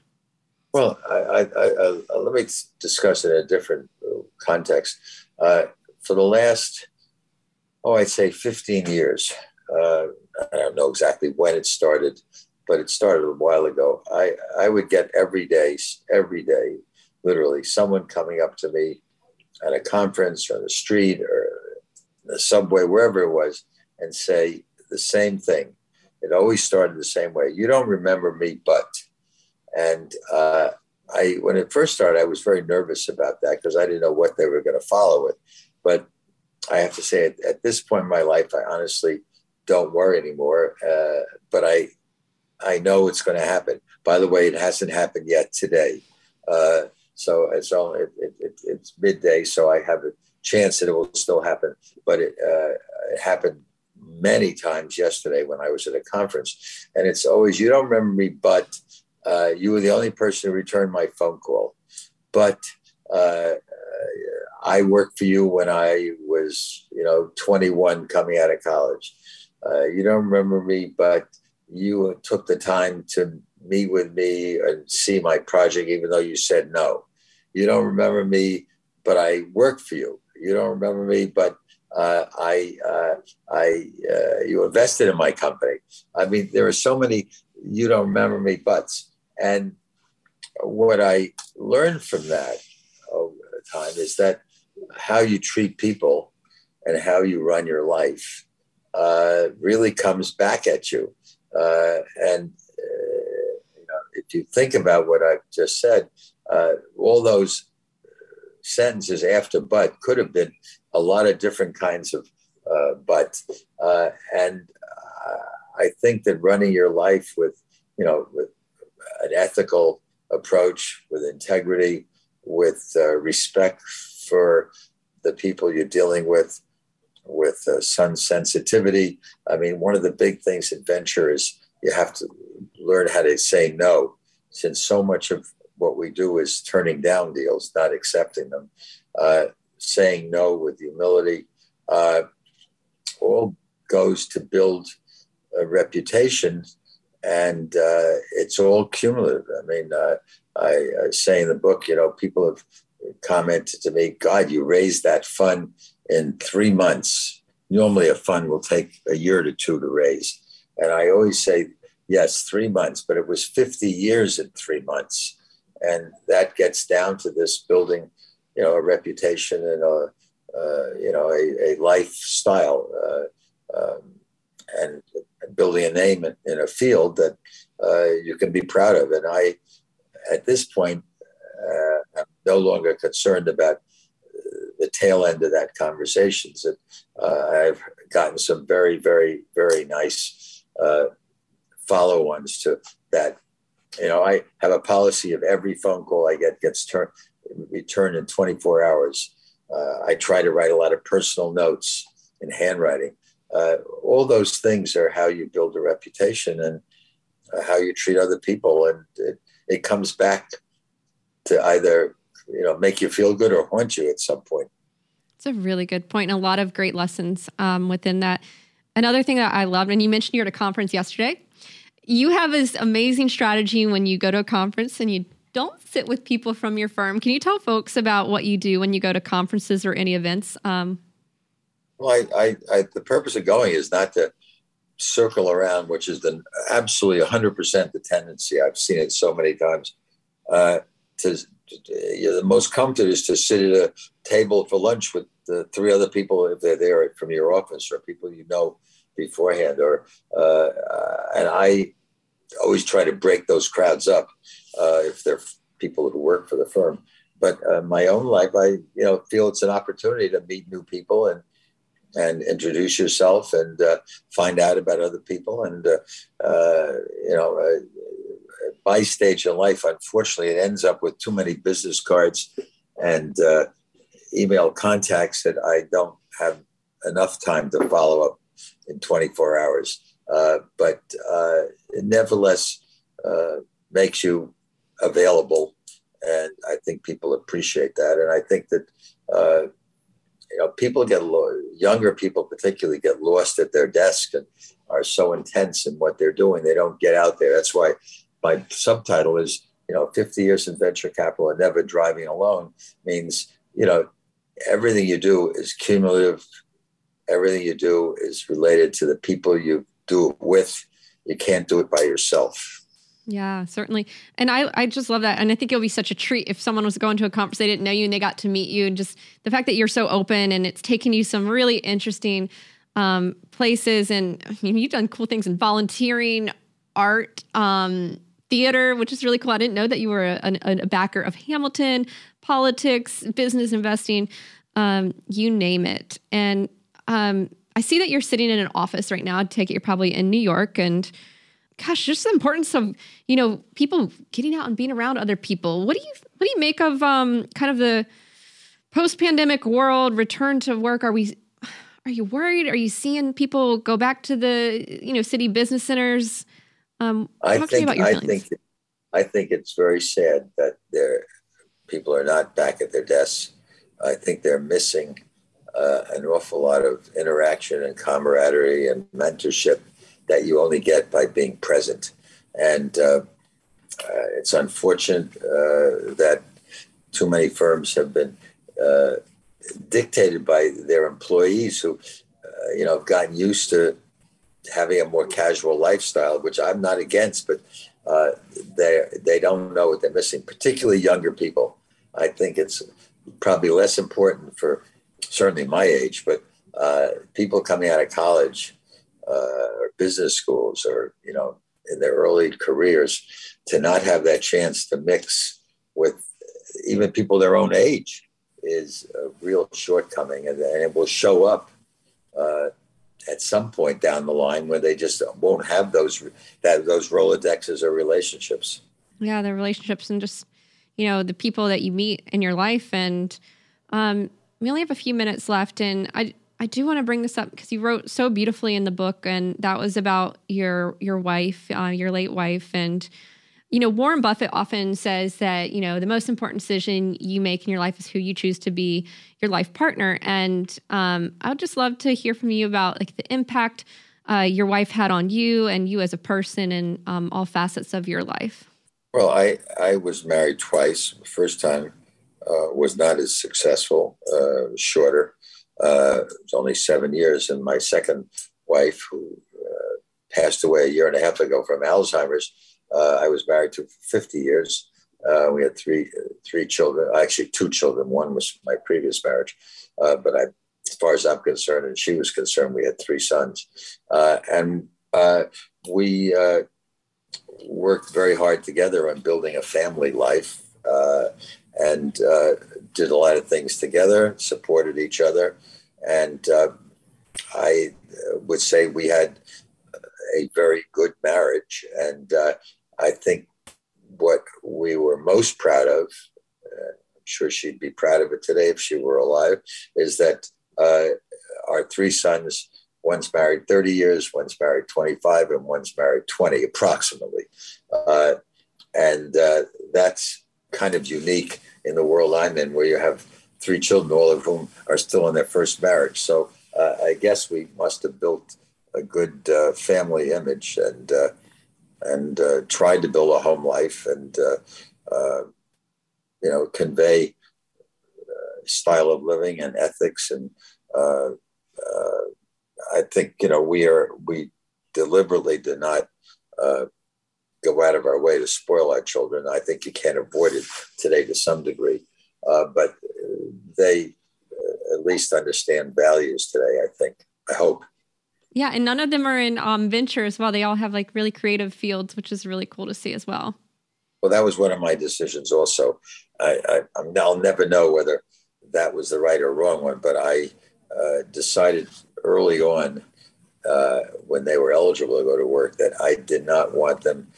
Well, I, I, I, let me discuss it in a different uh, context. Uh, for the last, oh, I'd say 15 years, uh, I don't know exactly when it started, but it started a while ago. I, I would get every day, every day, literally, someone coming up to me at a conference or the street or the subway, wherever it was, and say the same thing. It always started the same way. You don't remember me, but and uh, I, when it first started, I was very nervous about that because I didn't know what they were going to follow with. But I have to say, at, at, this point in my life, I honestly don't worry anymore. Uh, but I, I know it's going to happen. By the way, it hasn't happened yet today. Uh, so it's only it, it, it's midday, so I have a chance that it will still happen. But it, uh, it happened many times yesterday when I was at a conference, and it's always you don't remember me, but uh, you were the only person who returned my phone call. But uh, I worked for you when I was, you know, 21 coming out of college. Uh, you don't remember me, but you took the time to meet with me and see my project, even though you said no. You don't remember me, but I worked for you. You don't remember me, but uh, I, uh, I, uh, you invested in my company. I mean, there are so many you don't remember me buts. And what I learned from that over time is that how you treat people and how you run your life uh, really comes back at you. Uh, and uh, you know, if you think about what I've just said, uh, all those sentences after but could have been a lot of different kinds of uh, but. Uh, and I think that running your life with, you know, with an ethical approach, with integrity, with uh, respect for the people you're dealing with, with uh, sun sensitivity. I mean, one of the big things in venture is you have to learn how to say no, since so much of what we do is turning down deals, not accepting them. Uh, saying no with humility uh, all goes to build a reputation and uh, it's all cumulative. I mean, uh, I, I, say in the book, you know, people have commented to me, God, you raised that fund in three months. Normally, a fund will take a year to two to raise. And I always say, yes, three months, but it was 50 years in three months. And that gets down to this building, you know, a reputation and a, uh, you know, a, a lifestyle. Uh, um, and building a name in, in a field that uh, you can be proud of. And I, at this point, uh, I'm no longer concerned about the tail end of that conversations. That uh, I've gotten some very, very, very nice uh, follow-ons to that. You know, I have a policy of every phone call I get gets turned returned in 24 hours. Uh, I try to write a lot of personal notes in handwriting. Uh, all those things are how you build a reputation and uh, how you treat other people and it, it, comes back to either you know make you feel good or haunt you at some point. It's a really good point and a lot of great lessons um, within that. Another thing that i loved and you mentioned you're at a conference yesterday you have this amazing strategy when you go to a conference and you don't sit with people from your firm can you tell folks about what you do when you go to conferences or any events um, well, I, I, I, the purpose of going is not to circle around, which is the absolutely 100% the tendency. I've seen it so many times. Uh, to, to you know, the most comfort is to sit at a table for lunch with the three other people if they're there from your office or people you know beforehand. Or uh, and I always try to break those crowds up uh, if they're people who work for the firm. But uh, my own life, I you know feel it's an opportunity to meet new people and and introduce yourself and uh, find out about other people. And, uh, uh, you know, uh, my stage in life, unfortunately, it ends up with too many business cards and uh, email contacts that I don't have enough time to follow up in 24 hours. Uh, but uh, it nevertheless uh, makes you available. And I think people appreciate that. And I think that, uh, you know, people get, lo- younger people particularly get lost at their desk and are so intense in what they're doing. They don't get out there. That's why my subtitle is, you know, 50 years in venture capital and never driving alone means, you know, everything you do is cumulative. Everything you do is related to the people you do it with. You can't do it by yourself. Yeah, certainly. And I, I just love that. And I think it'll be such a treat if someone was going to a conference, they didn't know you and they got to meet you. And just the fact that you're so open and it's taken you some really interesting um, places. And I mean, you've done cool things in volunteering, art, um, theater, which is really cool. I didn't know that you were a, a, a backer of Hamilton, politics, business investing, um, you name it. And um, I see that you're sitting in an office right now. I take it you're probably in New York and gosh, just the importance of, you know, people getting out and being around other people. What do you what do you make of um kind of the post-pandemic world, return to work? Are we are you worried? Are you seeing people go back to the, you know, city business centers? Um I think I think I think it's very sad that there people are not back at their desks. I think they're missing uh, an awful lot of interaction and camaraderie and mentorship that you only get by being present. And uh, uh, it's unfortunate uh, that too many firms have been uh, dictated by their employees who, uh, you know, have gotten used to having a more casual lifestyle, which I'm not against, but they they don't know what they're missing, particularly younger people. I think it's probably less important for certainly my age, but uh, people coming out of college uh, or business schools or, you know, in their early careers to not have that chance to mix with even people their own age is a real shortcoming. And, and it will show up uh, at some point down the line where they just won't have those that those Rolodexes or relationships. Yeah, the relationships and just you know the people that you meet in your life and um, we only have a few minutes left, and I I do want to bring this up because you wrote so beautifully in the book, and that was about your your wife, uh, your late wife, and you know Warren Buffett often says that you know the most important decision you make in your life is who you choose to be your life partner, and um, I would just love to hear from you about like the impact uh, your wife had on you and you as a person and um, all facets of your life. Well, I I was married twice. First time was not as successful, uh, shorter. Uh, it was only seven years. And my second wife, who uh, passed away a year and a half ago from Alzheimer's, uh, I was married to 50 years. Uh, we had three three children, actually two children. One was my previous marriage, but I, as far as I'm concerned, and she was concerned, we had three sons, and we worked very hard together on building a family life. Uh, and uh, did a lot of things together, supported each other. And uh, I would say we had a very good marriage. And uh, I think what we were most proud of, uh, I'm sure she'd be proud of it today if she were alive, is that uh, our three sons. One's married 30 years, one's married 25, and one's married 20, approximately. Uh, and that's kind of unique in the world I'm in, where you have three children, all of whom are still in their first marriage. So uh, I guess we must have built a good uh, family image and uh, and uh, tried to build a home life and uh, uh, you know convey style of living and ethics and I think you know we are we deliberately did not go out of our way to spoil our children. I think you can't avoid it today to some degree, uh, but they uh, at least understand values today. I think. I hope. Yeah, and none of them are in um, venture as well. They all have like really creative fields, which is really cool to see as well. Well, that was one of my decisions. Also, I, I I'll never know whether that was the right or wrong one, but I uh, decided early on uh, when they were eligible to go to work that I did not want them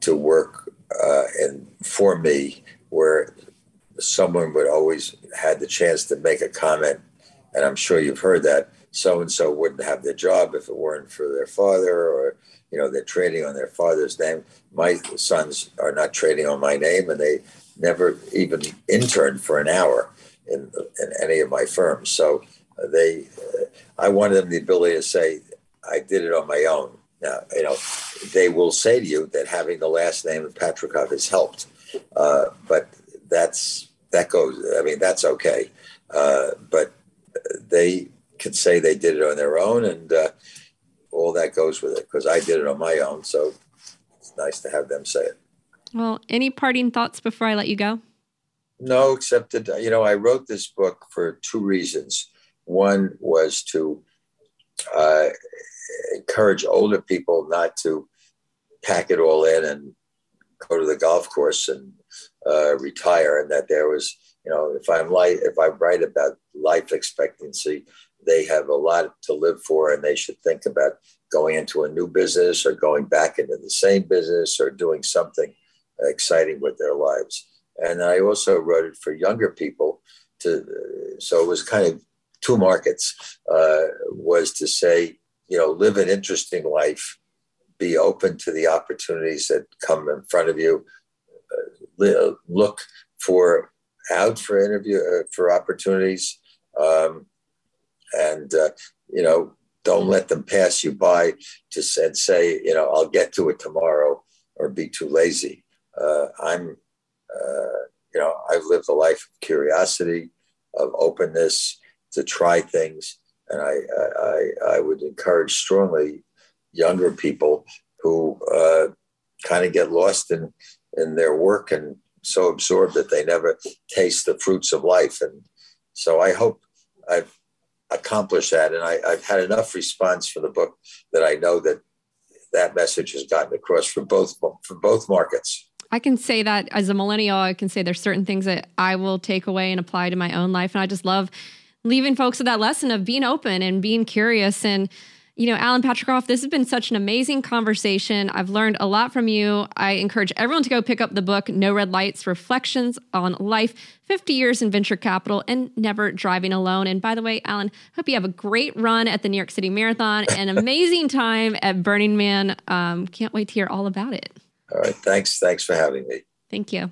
to work uh, and for me where someone would always had the chance to make a comment, and I'm sure you've heard that so and so wouldn't have their job if it weren't for their father, or you know they're trading on their father's name. My sons are not trading on my name, and they never even interned for an hour in, in any of my firms. So they, uh, I wanted them the ability to say, I did it on my own. Now, you know, they will say to you that having the last name of Patricof has helped, uh, but that's that goes. I mean, that's okay. Uh, but they can say they did it on their own, and uh, all that goes with it. Because I did it on my own, so it's nice to have them say it. Well, any parting thoughts before I let you go? No, except that you know I wrote this book for two reasons. One was to uh, encourage older people not to pack it all in and go to the golf course and uh, retire, and that there was, you know, if I'm like if I write about life expectancy, they have a lot to live for, and they should think about going into a new business or going back into the same business or doing something exciting with their lives. And I also wrote it for younger people to, so it was kind of two markets. Uh, was to say, you know, live an interesting life, be open to the opportunities that come in front of you, uh, look for out for interview uh, for opportunities, um, and uh, you know, don't let them pass you by Just and say, you know, I'll get to it tomorrow or be too lazy. Uh, I'm, uh, you know, I've lived a life of curiosity, of openness to try things, and I, I, I would encourage strongly younger people who uh, kind of get lost in in their work and so absorbed that they never taste the fruits of life. And so I hope I've accomplished that, and I, I've had enough response for the book that I know that that message has gotten across for both for both markets. I can say that as a millennial, I can say there's certain things that I will take away and apply to my own life. And I just love leaving folks with that lesson of being open and being curious. And, you know, Alan Patricof, this has been such an amazing conversation. I've learned a lot from you. I encourage everyone to go pick up the book, No Red Lights Reflections on Life 50 Years in Venture Capital and Never Driving Alone. And by the way, Alan, hope you have a great run at the New York City Marathon, an amazing time at Burning Man. Um, can't wait to hear all about it. All right. Thanks. Thanks for having me. Thank you.